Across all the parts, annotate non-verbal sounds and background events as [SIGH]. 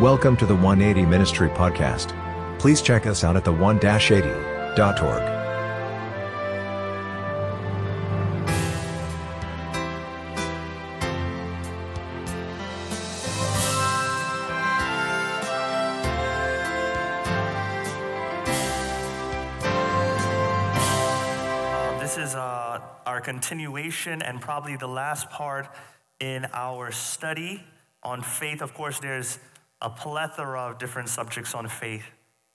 Welcome to the 180 Ministry Podcast. Please check us out at the1-80.org. Uh, This is uh, our continuation and probably the last part in our study on faith. Of course, there's a plethora of different subjects on faith,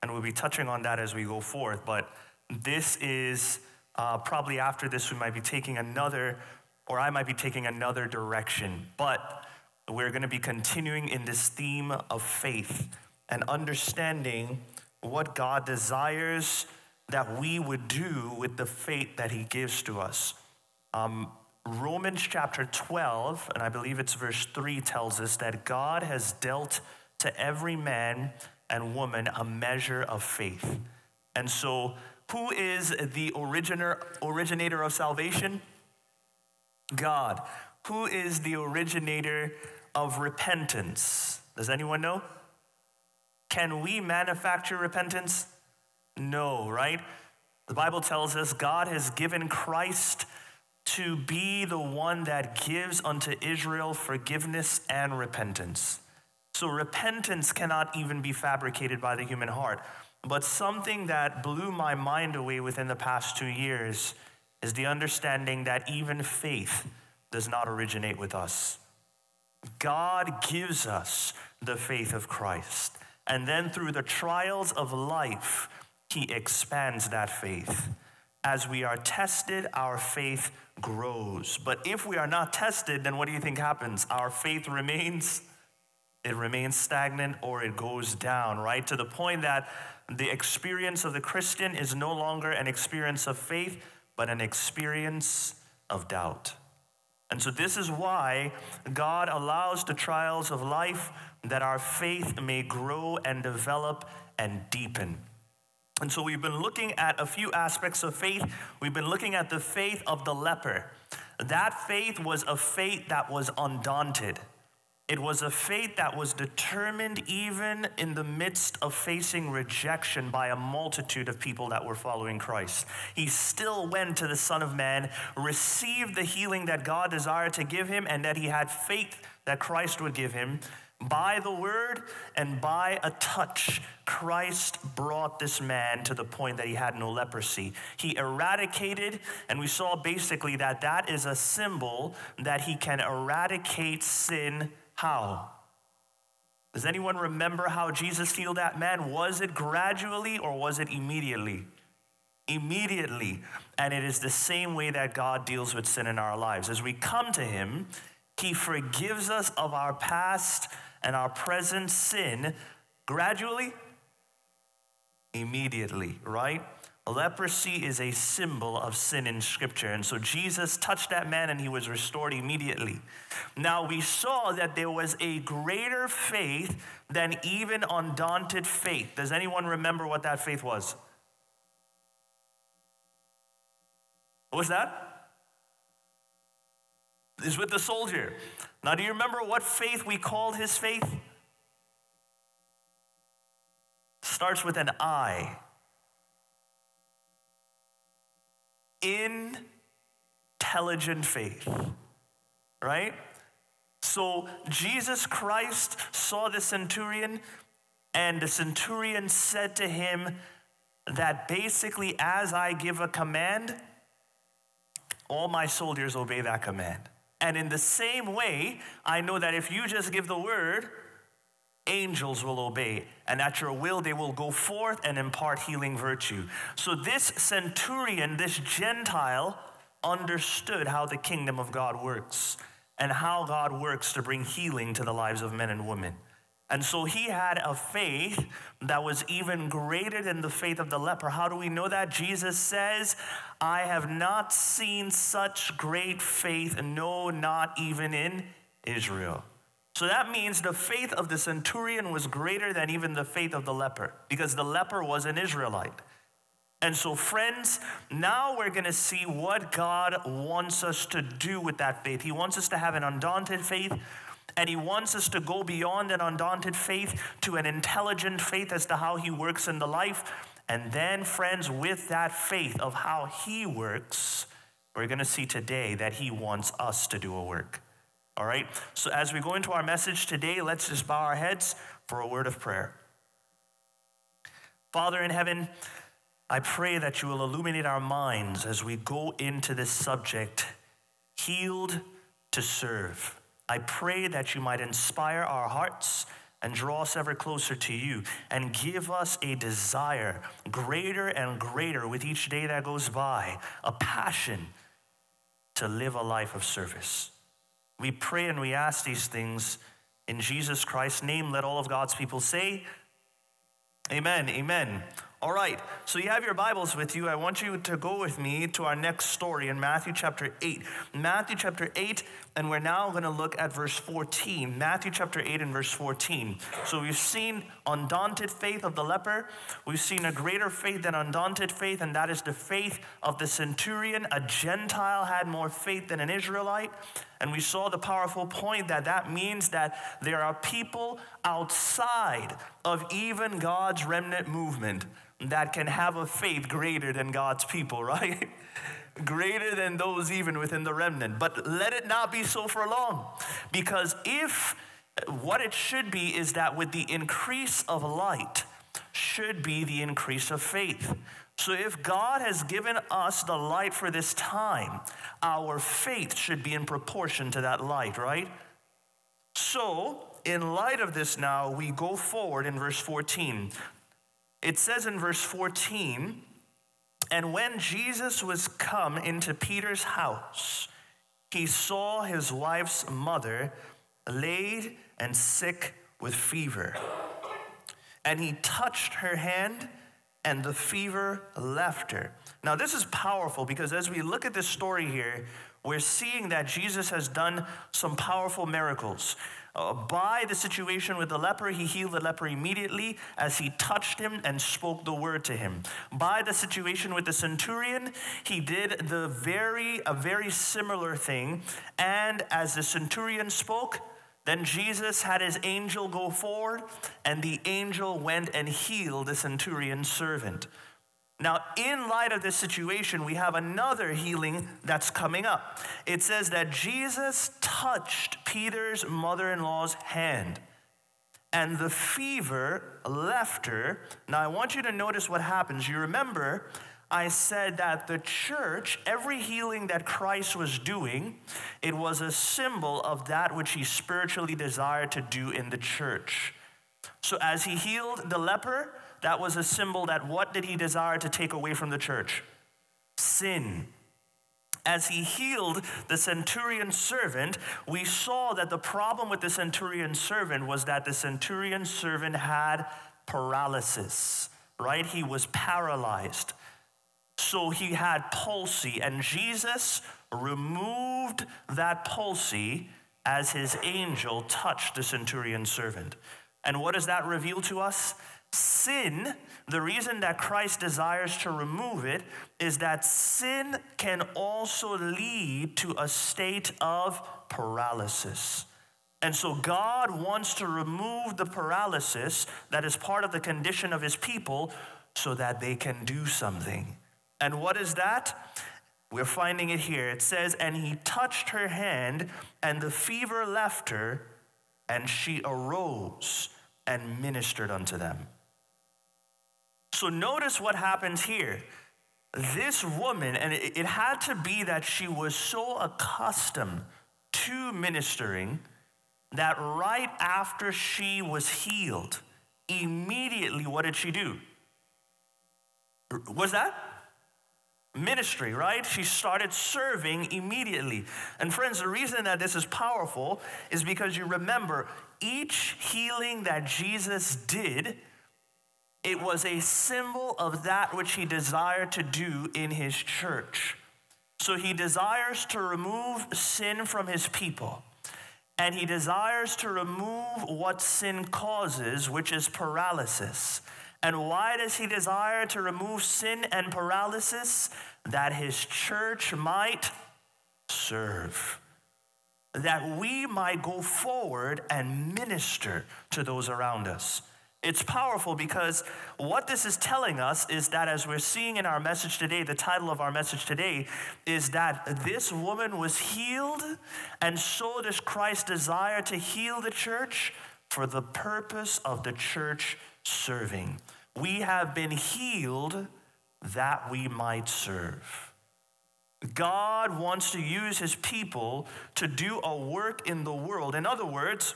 and we'll be touching on that as we go forth. But this is uh, probably after this, we might be taking another, or I might be taking another direction. But we're going to be continuing in this theme of faith and understanding what God desires that we would do with the faith that He gives to us. Um, Romans chapter 12, and I believe it's verse 3, tells us that God has dealt to every man and woman a measure of faith. And so, who is the originator, originator of salvation? God. Who is the originator of repentance? Does anyone know? Can we manufacture repentance? No, right? The Bible tells us God has given Christ to be the one that gives unto Israel forgiveness and repentance. So repentance cannot even be fabricated by the human heart. But something that blew my mind away within the past two years is the understanding that even faith does not originate with us. God gives us the faith of Christ. And then through the trials of life, He expands that faith. As we are tested, our faith grows. But if we are not tested, then what do you think happens? Our faith remains, it remains stagnant or it goes down, right? To the point that the experience of the Christian is no longer an experience of faith, but an experience of doubt. And so, this is why God allows the trials of life that our faith may grow and develop and deepen. And so, we've been looking at a few aspects of faith. We've been looking at the faith of the leper. That faith was a faith that was undaunted. It was a faith that was determined even in the midst of facing rejection by a multitude of people that were following Christ. He still went to the Son of Man, received the healing that God desired to give him, and that he had faith that Christ would give him. By the word and by a touch, Christ brought this man to the point that he had no leprosy. He eradicated, and we saw basically that that is a symbol that he can eradicate sin how? Does anyone remember how Jesus healed that man? Was it gradually or was it immediately? Immediately. And it is the same way that God deals with sin in our lives. As we come to Him, He forgives us of our past and our present sin gradually, immediately, right? Leprosy is a symbol of sin in Scripture. And so Jesus touched that man and he was restored immediately. Now we saw that there was a greater faith than even undaunted faith. Does anyone remember what that faith was? What was that? Is with the soldier. Now, do you remember what faith we called his faith? Starts with an I. intelligent faith, right? So Jesus Christ saw the centurion, and the centurion said to him that basically, as I give a command, all my soldiers obey that command. And in the same way, I know that if you just give the word, angels will obey, and at your will they will go forth and impart healing virtue. So, this centurion, this Gentile, understood how the kingdom of God works and how God works to bring healing to the lives of men and women. And so he had a faith that was even greater than the faith of the leper. How do we know that? Jesus says, I have not seen such great faith, no, not even in Israel. So that means the faith of the centurion was greater than even the faith of the leper, because the leper was an Israelite. And so, friends, now we're going to see what God wants us to do with that faith. He wants us to have an undaunted faith, And He wants us to go beyond an undaunted faith to an intelligent faith as to how He works in the life. And then, friends, with that faith of how He works, we're going to see today that He wants us to do a work. All right? So, as we go into our message today, let's just bow our heads for a word of prayer. Father in heaven, I pray that you will illuminate our minds as we go into this subject, healed to serve. I pray that you might inspire our hearts and draw us ever closer to you and give us a desire greater and greater with each day that goes by, a passion to live a life of service. We pray and we ask these things in Jesus Christ's name. Let all of God's people say, Amen. Amen. All right, so you have your Bibles with you. I want you to go with me to our next story in Matthew chapter 8. Matthew chapter 8, and we're now going to look at verse 14. Matthew chapter 8 and verse 14. So we've seen undaunted faith of the leper. We've seen a greater faith than undaunted faith, and that is the faith of the centurion. A Gentile had more faith than an Israelite. And we saw the powerful point that that means that there are people outside of even God's remnant movement that can have a faith greater than God's people, [LAUGHS] right? greater than those even within the remnant. But let it not be so for long. Because if what it should be is that with the increase of light, should be the increase of faith. So, if God has given us the light for this time, our faith should be in proportion to that light, right? So, in light of this, now we go forward in verse 14. It says in verse 14, and when Jesus was come into Peter's house, he saw his wife's mother laid and sick with fever. And he touched her hand, and the fever left her. Now, this is powerful because as we look at this story here, we're seeing that Jesus has done some powerful miracles. Uh, by the situation with the leper, he healed the leper immediately as he touched him and spoke the word to him. By the situation with the centurion, he did the very a very similar thing, and as the centurion spoke, then Jesus had his angel go forward, and the angel went and healed the centurion's servant. Now, in light of this situation, we have another healing that's coming up. It says that Jesus touched Peter's mother in law's hand, and the fever left her. Now, I want you to notice what happens. You remember, I said that the church, every healing that Christ was doing, it was a symbol of that which he spiritually desired to do in the church. So, as he healed the leper, that was a symbol that what did he desire to take away from the church? Sin. As he healed the centurion servant, we saw that the problem with the centurion servant was that the centurion servant had paralysis, right? He was paralyzed. So he had palsy, and Jesus removed that palsy as his angel touched the centurion servant. And what does that reveal to us? Sin, the reason that Christ desires to remove it is that sin can also lead to a state of paralysis. And so God wants to remove the paralysis that is part of the condition of his people so that they can do something. And what is that? We're finding it here. It says, And he touched her hand, and the fever left her, and she arose and ministered unto them. So notice what happens here. This woman, and it, it had to be that she was so accustomed to ministering that right after she was healed, immediately what did she do? Was that? Ministry, right? She started serving immediately. And friends, the reason that this is powerful is because you remember each healing that Jesus did it was a symbol of that which he desired to do in his church. So he desires to remove sin from his people. And he desires to remove what sin causes, which is paralysis. And why does he desire to remove sin and paralysis? That his church might serve. That we might go forward and minister to those around us. It's powerful because what this is telling us is that, as we're seeing in our message today, the title of our message today is that this woman was healed, and so does Christ desire to heal the church for the purpose of the church serving. We have been healed that we might serve. God wants to use his people to do a work in the world. In other words,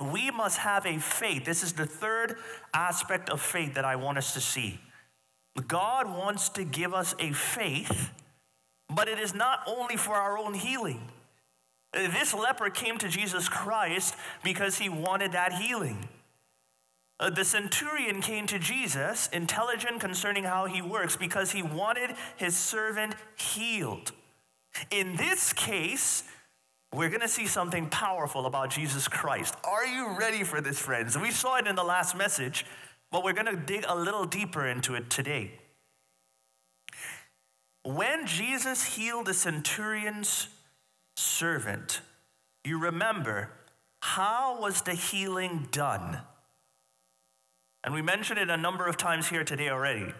we must have a faith. This is the third aspect of faith that I want us to see. God wants to give us a faith, but it is not only for our own healing. This leper came to Jesus Christ because he wanted that healing. Uh, the centurion came to Jesus, intelligent concerning how he works, because he wanted his servant healed. In this case, we're going to see something powerful about Jesus Christ. Are you ready for this, friends? We saw it in the last message, but we're going to dig a little deeper into it today. When Jesus healed the centurion's servant, you remember how was the healing done? And we mentioned it a number of times here today already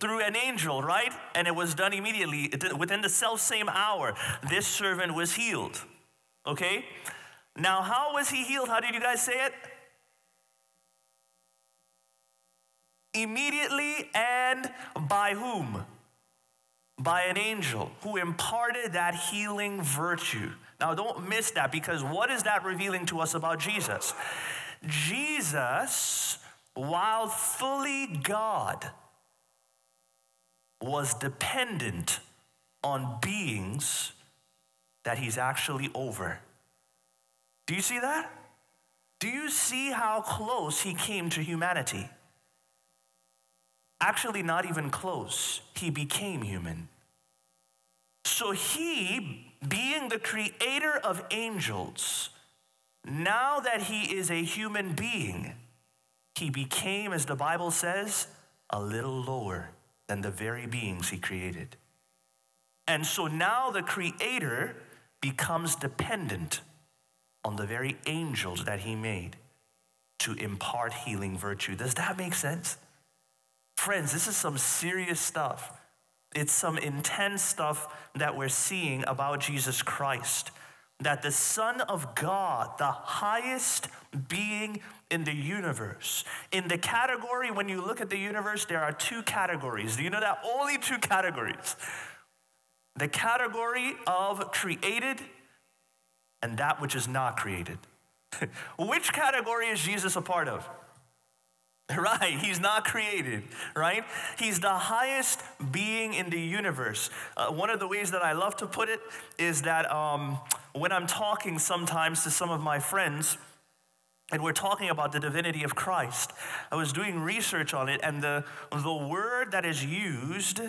through an angel, right? And it was done immediately. Within the self same hour, this servant was healed. Okay? Now, how was he healed? How did you guys say it? Immediately and by whom? By an angel who imparted that healing virtue. Now, don't miss that because what is that revealing to us about Jesus? Jesus, while fully God, was dependent on beings that he's actually over. Do you see that? Do you see how close he came to humanity? Actually, not even close. He became human. So he, being the creator of angels, now that he is a human being, he became, as the Bible says, a little lower than the very beings he created. And so now the creator becomes dependent on the very angels that he made to impart healing virtue. Does that make sense? Friends, this is some serious stuff. It's some intense stuff that we're seeing about Jesus Christ that the Son of God, the highest being in the universe, in the category, when you look at the universe, there are two categories. Do you know that? Only two categories the category of created and that which is not created. [LAUGHS] which category is Jesus a part of? [LAUGHS] Right, he's not created, right? He's the highest being in the universe. Uh, one of the ways that I love to put it is that um, when I'm talking sometimes to some of my friends, and we're talking about the divinity of Christ, I was doing research on it, and the, the word that is used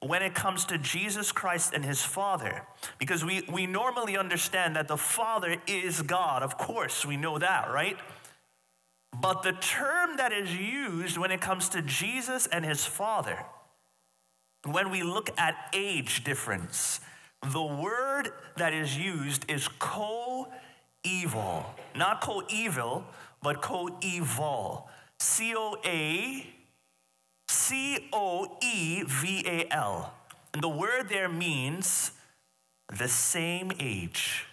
when it comes to Jesus Christ and his Father, because we, we normally understand that the Father is God. Of course, we know that, right? But the term that is used when it comes to Jesus and his Father, when we look at age difference, the word that is used is co evil. Not co evil, but coeval. C O A C O E V A L. And the word there means the same age.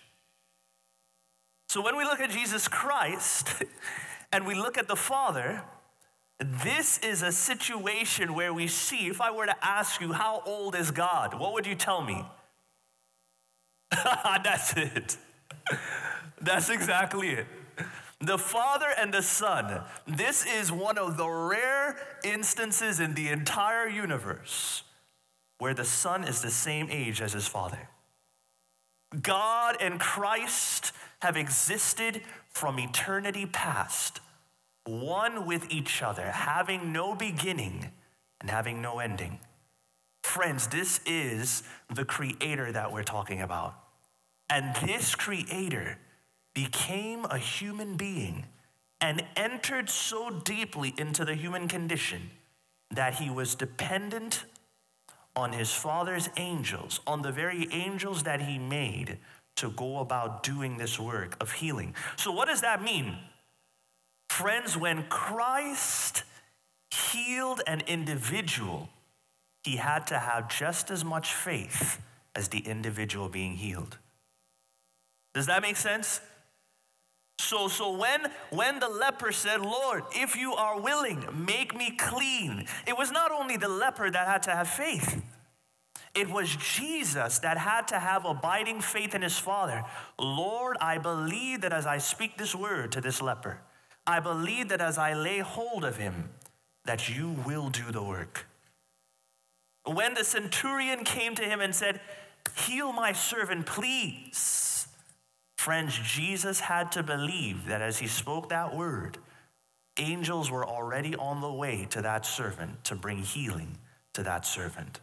So when we look at Jesus Christ, [LAUGHS] and we look at the Father, this is a situation where we see, if I were to ask you, how old is God? What would you tell me? [LAUGHS] That's it. That's exactly it. The Father and the Son. This is one of the rare instances in the entire universe where the Son is the same age as his Father. God and Christ have existed from eternity past, one with each other, having no beginning and having no ending. Friends, this is the creator that we're talking about. And this creator became a human being and entered so deeply into the human condition that he was dependent on his father's angels, on the very angels that he made to go about doing this work of healing. So, what does that mean? Friends, when Christ healed an individual, he had to have just as much faith as the individual being healed. Does that make sense? So, so when, when the leper said, Lord, if you are willing, make me clean, it was not only the leper that had to have faith. It was Jesus that had to have abiding faith in his Father. Lord, I believe that as I speak this word to this leper, I believe that as I lay hold of him, that you will do the work. When the centurion came to him and said, Heal my servant, please. Friends, Jesus had to believe that as he spoke that word, angels were already on the way to that servant to bring healing to that servant.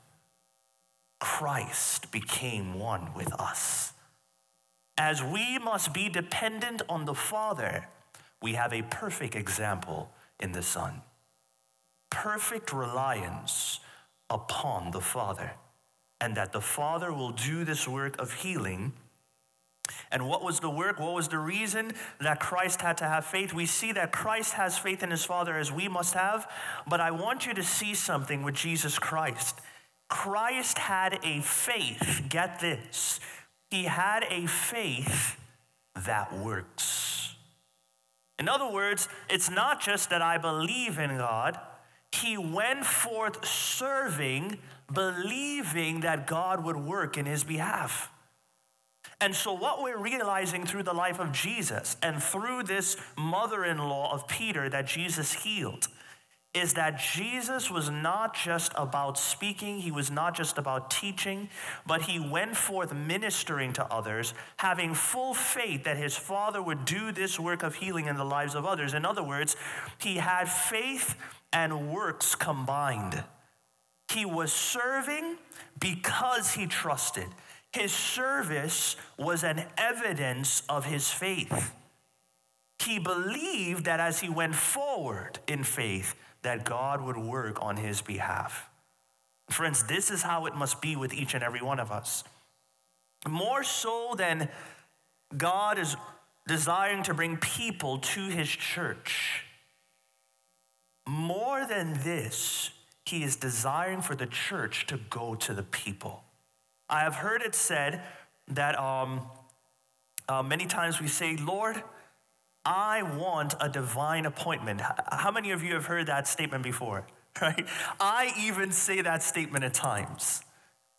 Christ became one with us. As we must be dependent on the Father, we have a perfect example in the Son. Perfect reliance upon the Father, and that the Father will do this work of healing. And what was the work? What was the reason that Christ had to have faith? We see that Christ has faith in his Father as we must have, but I want you to see something with Jesus Christ. Christ had a faith, get this, he had a faith that works. In other words, it's not just that I believe in God, he went forth serving, believing that God would work in his behalf. And so, what we're realizing through the life of Jesus and through this mother in law of Peter that Jesus healed is that Jesus was not just about speaking, he was not just about teaching, but he went forth ministering to others, having full faith that his Father would do this work of healing in the lives of others. In other words, he had faith and works combined. He was serving because he trusted. His service was an evidence of his faith. He believed that as he went forward in faith, that God would work on his behalf. Friends, this is how it must be with each and every one of us. More so than God is desiring to bring people to his church, more than this, he is desiring for the church to go to the people. I have heard it said that um, uh, many times we say, Lord, I want a divine appointment. How many of you have heard that statement before? [LAUGHS] Right? I even say that statement at times.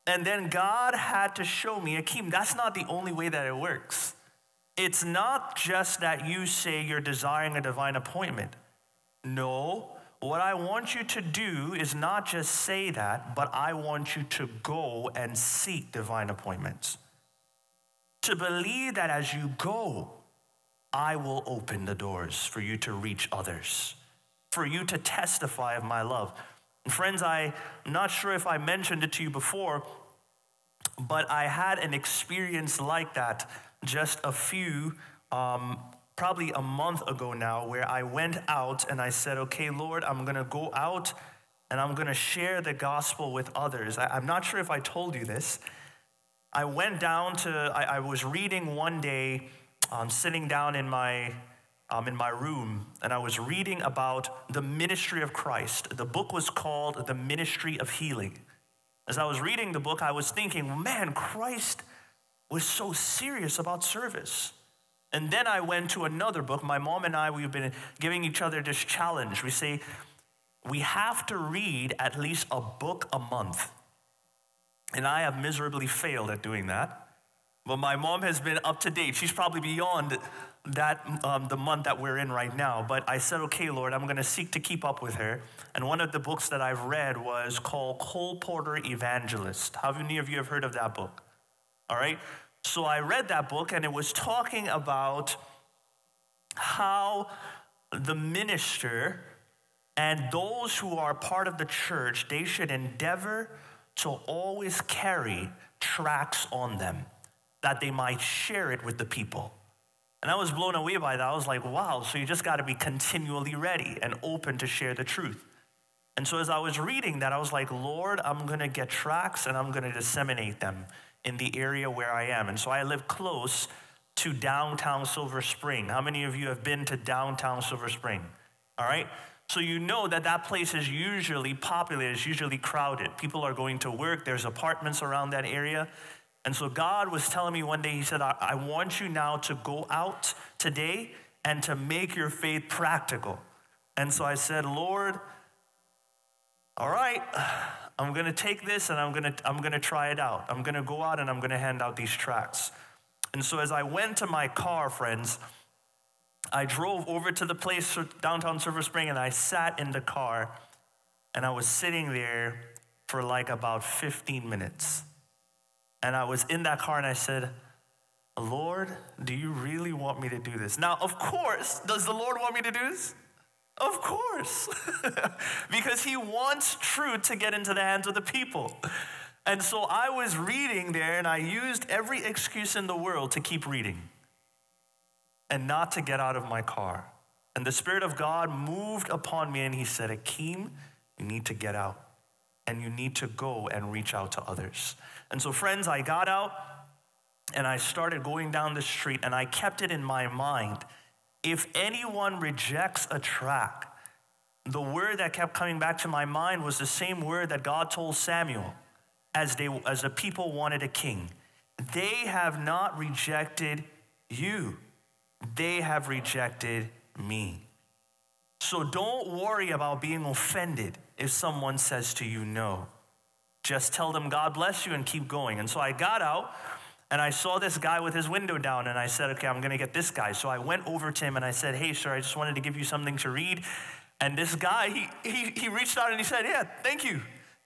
And then God had to show me, Akeem, that's not the only way that it works. It's not just that you say you're desiring a divine appointment. No, what I want you to do is not just say that, but I want you to go and seek divine appointments. To believe that as you go, I will open the doors for you to reach others, for you to testify of my love. And friends, I'm not sure if I mentioned it to you before, but I had an experience like that just a few, um, probably a month ago now, where I went out and I said, okay, Lord, I'm gonna go out and I'm gonna share the gospel with others. I, am not sure if I told you this. I went down to, I, I was reading one day um, sitting down in my, um, in my room and I was reading about the ministry of Christ. The book was called The Ministry of Healing. As I was reading the book, I was thinking, man, Christ was so serious about service. And then I went to another book. My mom and I, we've been giving each other this challenge. We say, we have to read at least a book a month. And I have miserably failed at doing that. But my mom has been up to date. She's probably beyond that um, the month that we're in right now. But I said, okay, Lord, I'm going to seek to keep up with her. And one of the books that I've read was called Colporteur Evangelist. How many of you have heard of that book? All right. So I read that book, and it was talking about how the minister and those who are part of the church they should endeavor to always carry tracts on them that they might share it with the people. And I was blown away by that. I was like, wow, so you just got to be continually ready and open to share the truth. And so as I was reading that, I was like, Lord, I'm going to get tracts and I'm going to disseminate them in the area where I am. And so I live close to downtown Silver Spring. How many of you have been to downtown Silver Spring? All right? So you know that that place is usually popular, it's usually crowded. People are going to work, there's apartments around that area. And so God was telling me one day, He said, I, I want you now to go out today and to make your faith practical. And so I said, Lord, all right, I'm gonna take this and I'm gonna, I'm gonna try it out. I'm gonna go out and I'm gonna hand out these tracts. And so as I went to my car, friends, I drove over to the place downtown Silver Spring and I sat in the car and I was sitting there for like about 15 minutes. And I was in that car and I said, Lord, do you really want me to do this? Now, of course, does the Lord want me to do this? Of course. [LAUGHS] because he wants truth to get into the hands of the people. And so I was reading there and I used every excuse in the world to keep reading and not to get out of my car. And the Spirit of God moved upon me and he said, Akeem, you need to get out and you need to go and reach out to others. And so, friends, I got out and I started going down the street and I kept it in my mind. If anyone rejects a track, the word that kept coming back to my mind was the same word that God told Samuel as, they, as the people wanted a king. They have not rejected you, they have rejected me. So don't worry about being offended if someone says to you no. Just tell them, God bless you, and keep going. And so I got out and I saw this guy with his window down, and I said, Okay, I'm gonna get this guy. So I went over to him and I said, Hey, sir, I just wanted to give you something to read. And this guy, he, he, he reached out and he said, Yeah, thank you.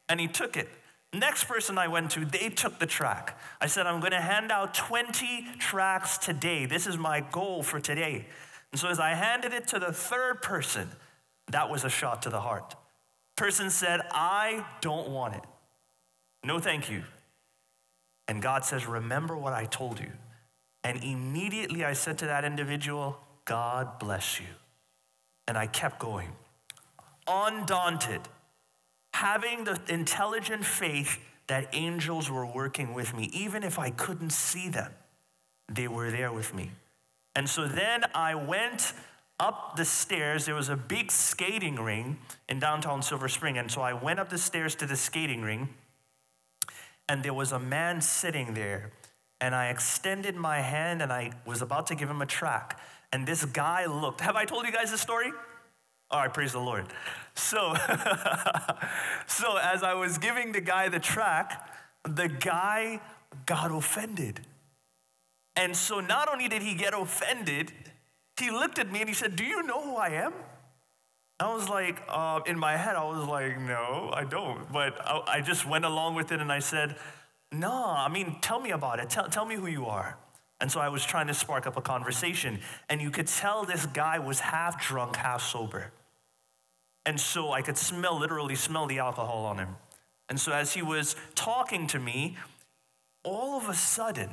And he took it. Next person I went to, they took the track. I said, I'm gonna hand out 20 tracks today. This is my goal for today. And so as I handed it to the third person, that was a shot to the heart. Person said, I don't want it. No, thank you. And God says, Remember what I told you. And immediately I said to that individual, God bless you. And I kept going, undaunted, having the intelligent faith that angels were working with me. Even if I couldn't see them, they were there with me. And so then I went up the stairs. There was a big skating ring in downtown Silver Spring. And so I went up the stairs to the skating ring and there was a man sitting there. And I extended my hand and I was about to give him a track. And this guy looked. Have I told you guys this story? All right, praise the Lord. So, [LAUGHS] so as I was giving the guy the track, the guy got offended. And so not only did he get offended, he looked at me and he said, Do you know who I am? I was like, uh, in my head, I was like, no, I don't. But I, I just went along with it and I said, no, I mean, tell me about it. Tell, tell me who you are. And so I was trying to spark up a conversation. And you could tell this guy was half drunk, half sober. And so I could smell, literally smell the alcohol on him. And so as he was talking to me, all of a sudden,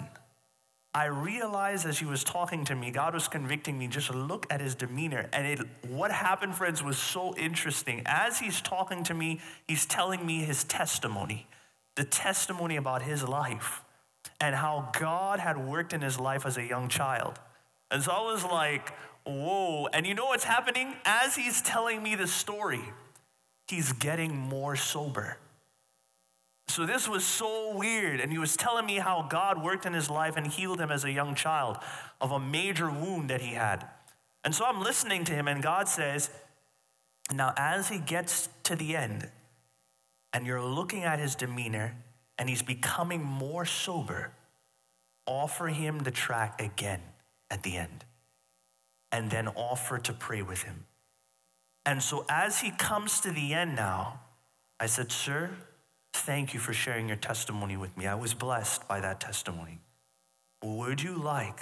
I realized as he was talking to me, God was convicting me, just look at his demeanor. And it, what happened, friends, was so interesting. As he's talking to me, he's telling me his testimony, the testimony about his life and how God had worked in his life as a young child. And so I was like, whoa. And you know what's happening? As he's telling me the story, he's getting more sober. So this was so weird. And he was telling me how God worked in his life and healed him as a young child of a major wound that he had. And so I'm listening to him, and God says, Now, as he gets to the end, and you're looking at his demeanor, and he's becoming more sober, offer him the track again at the end, and then offer to pray with him. And so as he comes to the end now, I said, Sir, Thank you for sharing your testimony with me. I was blessed by that testimony. Would you like,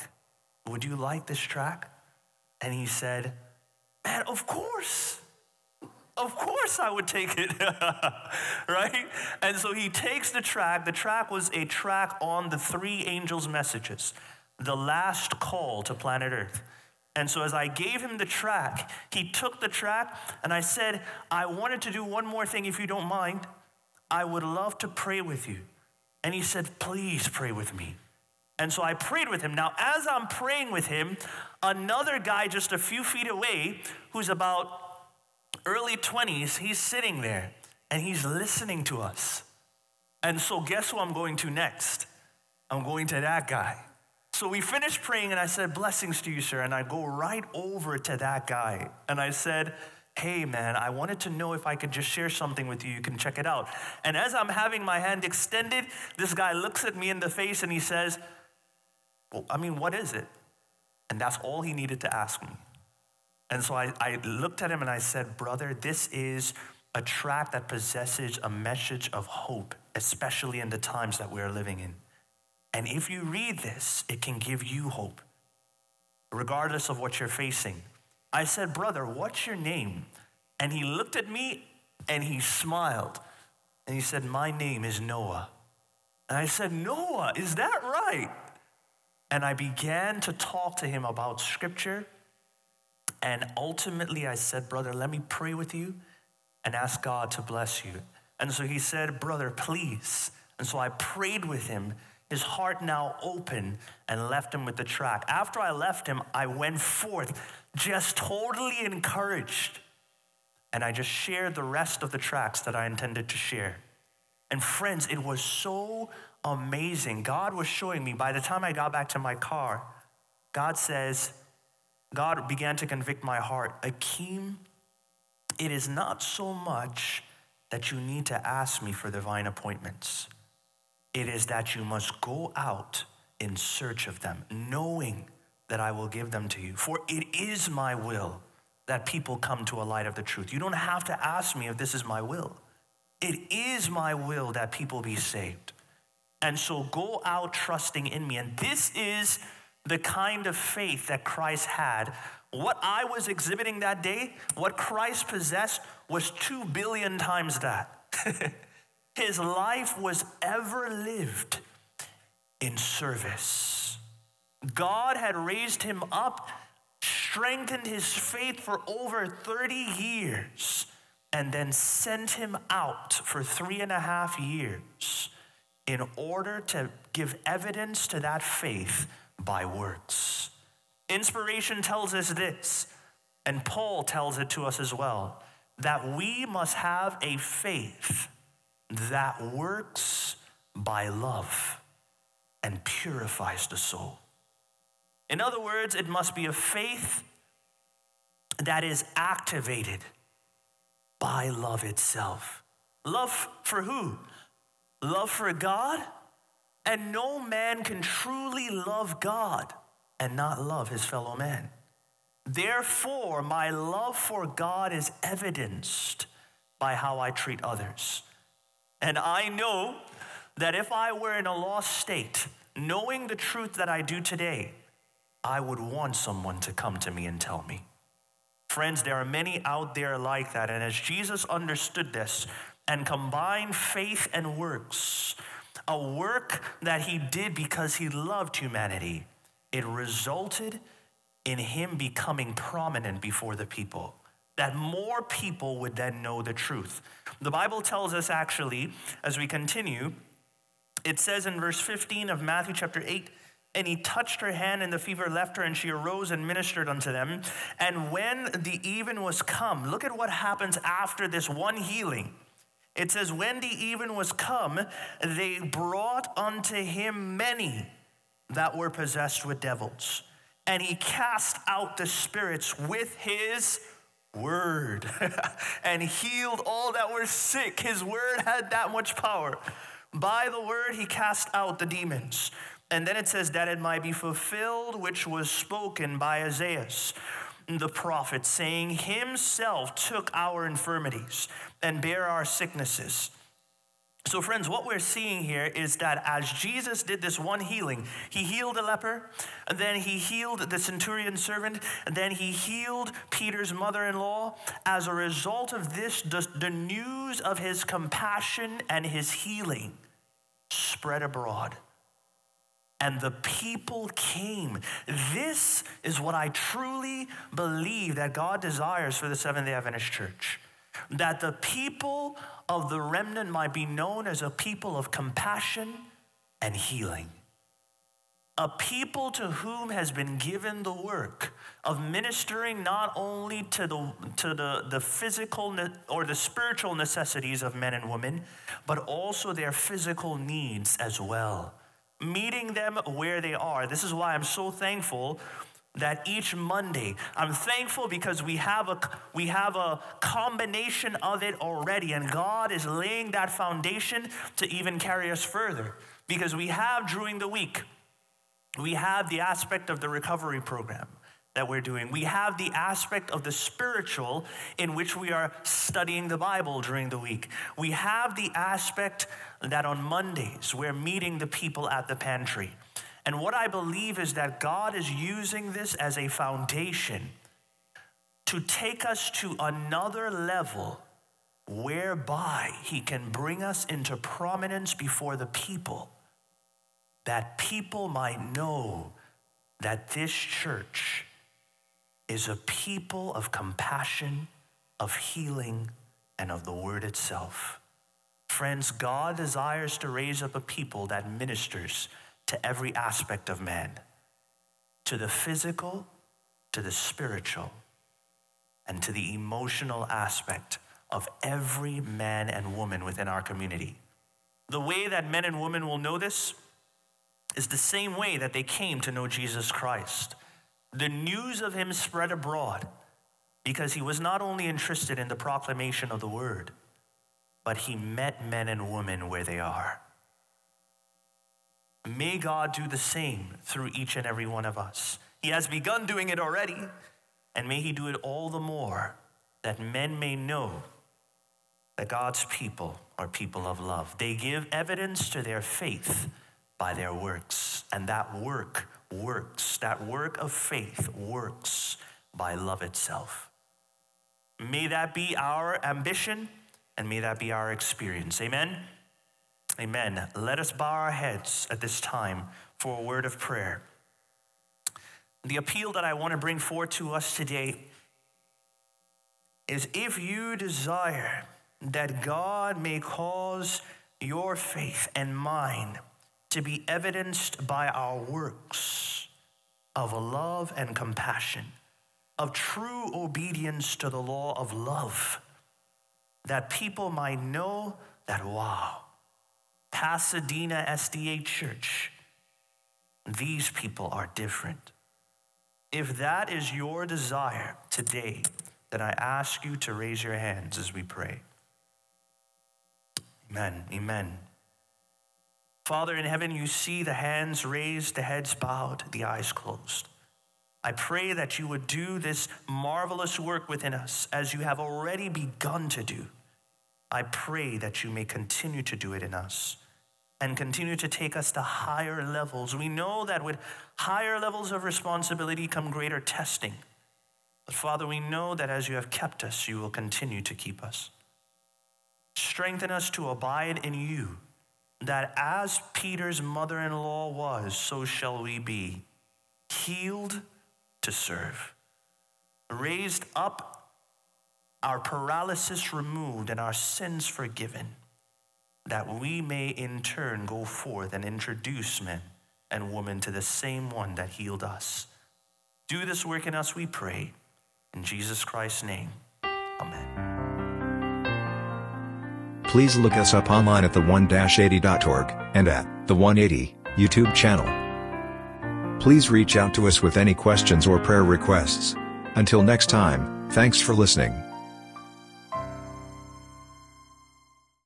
would you like this track? And he said, Man, of course. Of course I would take it. [LAUGHS] right? And so he takes the track. The track was a track on the three angels' messages, the last call to planet Earth. And so, as I gave him the track, he took the track, and I said, I wanted to do one more thing if you don't mind. I would love to pray with you. And he said, Please pray with me. And so I prayed with him. Now, as I'm praying with him, another guy just a few feet away, who's about early 20s, he's sitting there and he's listening to us. And so, guess who I'm going to next? I'm going to that guy. So we finished praying, and I said, Blessings to you, sir. And I go right over to that guy. And I said, Hey, man, I wanted to know if I could just share something with you. You can check it out. And as I'm having my hand extended, this guy looks at me in the face and he says, Well, I mean, what is it? And that's all he needed to ask me. And so I, I looked at him and I said, Brother, this is a track that possesses a message of hope, especially in the times that we're living in. And if you read this, it can give you hope, regardless of what you're facing. I said, Brother, what's your name? And he looked at me and he smiled. And he said, My name is Noah. And I said, Noah, is that right? And I began to talk to him about scripture. And ultimately, I said, Brother, let me pray with you and ask God to bless you. And so he said, Brother, please. And so I prayed with him his heart now open and left him with the track. After I left him, I went forth just totally encouraged. And I just shared the rest of the tracks that I intended to share. And friends, it was so amazing. God was showing me by the time I got back to my car, God says, God began to convict my heart. Akeem, it is not so much that you need to ask me for divine appointments. It is that you must go out in search of them, knowing that I will give them to you. For it is my will that people come to a light of the truth. You don't have to ask me if this is my will. It is my will that people be saved. And so go out trusting in me. And this is the kind of faith that Christ had. What I was exhibiting that day, what Christ possessed, was two billion times that. [LAUGHS] His life was ever lived in service. God had raised him up, strengthened his faith for over 30 years, and then sent him out for three and a half years in order to give evidence to that faith by works. Inspiration tells us this, and Paul tells it to us as well, that we must have a faith that works by love and purifies the soul. In other words, it must be a faith that is activated by love itself. Love for who? Love for God? And no man can truly love God and not love his fellow man. Therefore, my love for God is evidenced by how I treat others. And I know that if I were in a lost state, knowing the truth that I do today, I would want someone to come to me and tell me. Friends, there are many out there like that. And as Jesus understood this and combined faith and works, a work that he did because he loved humanity, it resulted in him becoming prominent before the people that more people would then know the truth. The Bible tells us actually, as we continue, it says in verse 15 of Matthew chapter 8, and he touched her hand, and the fever left her, and she arose and ministered unto them. And when the even was come, look at what happens after this one healing. It says, When the even was come, they brought unto him many that were possessed with devils. And he cast out the spirits with his word [LAUGHS] and healed all that were sick. His word had that much power. By the word, he cast out the demons. And then it says that it might be fulfilled, which was spoken by Isaiah the prophet, saying, Himself took our infirmities and bare our sicknesses. So, friends, what we're seeing here is that as Jesus did this one healing, he healed a leper, and then he healed the centurion servant, and then he healed Peter's mother in law. As a result of this, the news of his compassion and his healing spread abroad. And the people came. This is what I truly believe that God desires for the Seventh day Adventist church. That the people of the remnant might be known as a people of compassion and healing. A people to whom has been given the work of ministering not only to the, to the, the physical or the spiritual necessities of men and women, but also their physical needs as well meeting them where they are. This is why I'm so thankful that each Monday, I'm thankful because we have a we have a combination of it already and God is laying that foundation to even carry us further because we have during the week we have the aspect of the recovery program that we're doing. We have the aspect of the spiritual in which we are studying the Bible during the week. We have the aspect that on Mondays we're meeting the people at the pantry. And what I believe is that God is using this as a foundation to take us to another level whereby He can bring us into prominence before the people, that people might know that this church is a people of compassion, of healing, and of the word itself. Friends, God desires to raise up a people that ministers to every aspect of man, to the physical, to the spiritual, and to the emotional aspect of every man and woman within our community. The way that men and women will know this is the same way that they came to know Jesus Christ. The news of him spread abroad because he was not only interested in the proclamation of the word, but he met men and women where they are. May God do the same through each and every one of us. He has begun doing it already, and may he do it all the more that men may know that God's people are people of love. They give evidence to their faith by their works, and that work works. That work of faith works by love itself. May that be our ambition and may that be our experience. Amen. Amen. Let us bow our heads at this time for a word of prayer. The appeal that I want to bring forth to us today is if you desire that God may cause your faith and mine to be evidenced by our works of love and compassion, of true obedience to the law of love, that people might know that, wow, Pasadena SDA Church, these people are different. If that is your desire today, then I ask you to raise your hands as we pray. Amen. Amen. Father in heaven, you see the hands raised, the heads bowed, the eyes closed. I pray that you would do this marvelous work within us as you have already begun to do. I pray that you may continue to do it in us and continue to take us to higher levels. We know that with higher levels of responsibility come greater testing. But Father, we know that as you have kept us, you will continue to keep us. Strengthen us to abide in you that as Peter's mother in law was, so shall we be healed to serve, raised up, our paralysis removed, and our sins forgiven, that we may in turn go forth and introduce men and women to the same one that healed us. Do this work in us, we pray. In Jesus Christ's name, amen. Please look us up online at the1-80.org and at the 180 YouTube channel. Please reach out to us with any questions or prayer requests. Until next time, thanks for listening.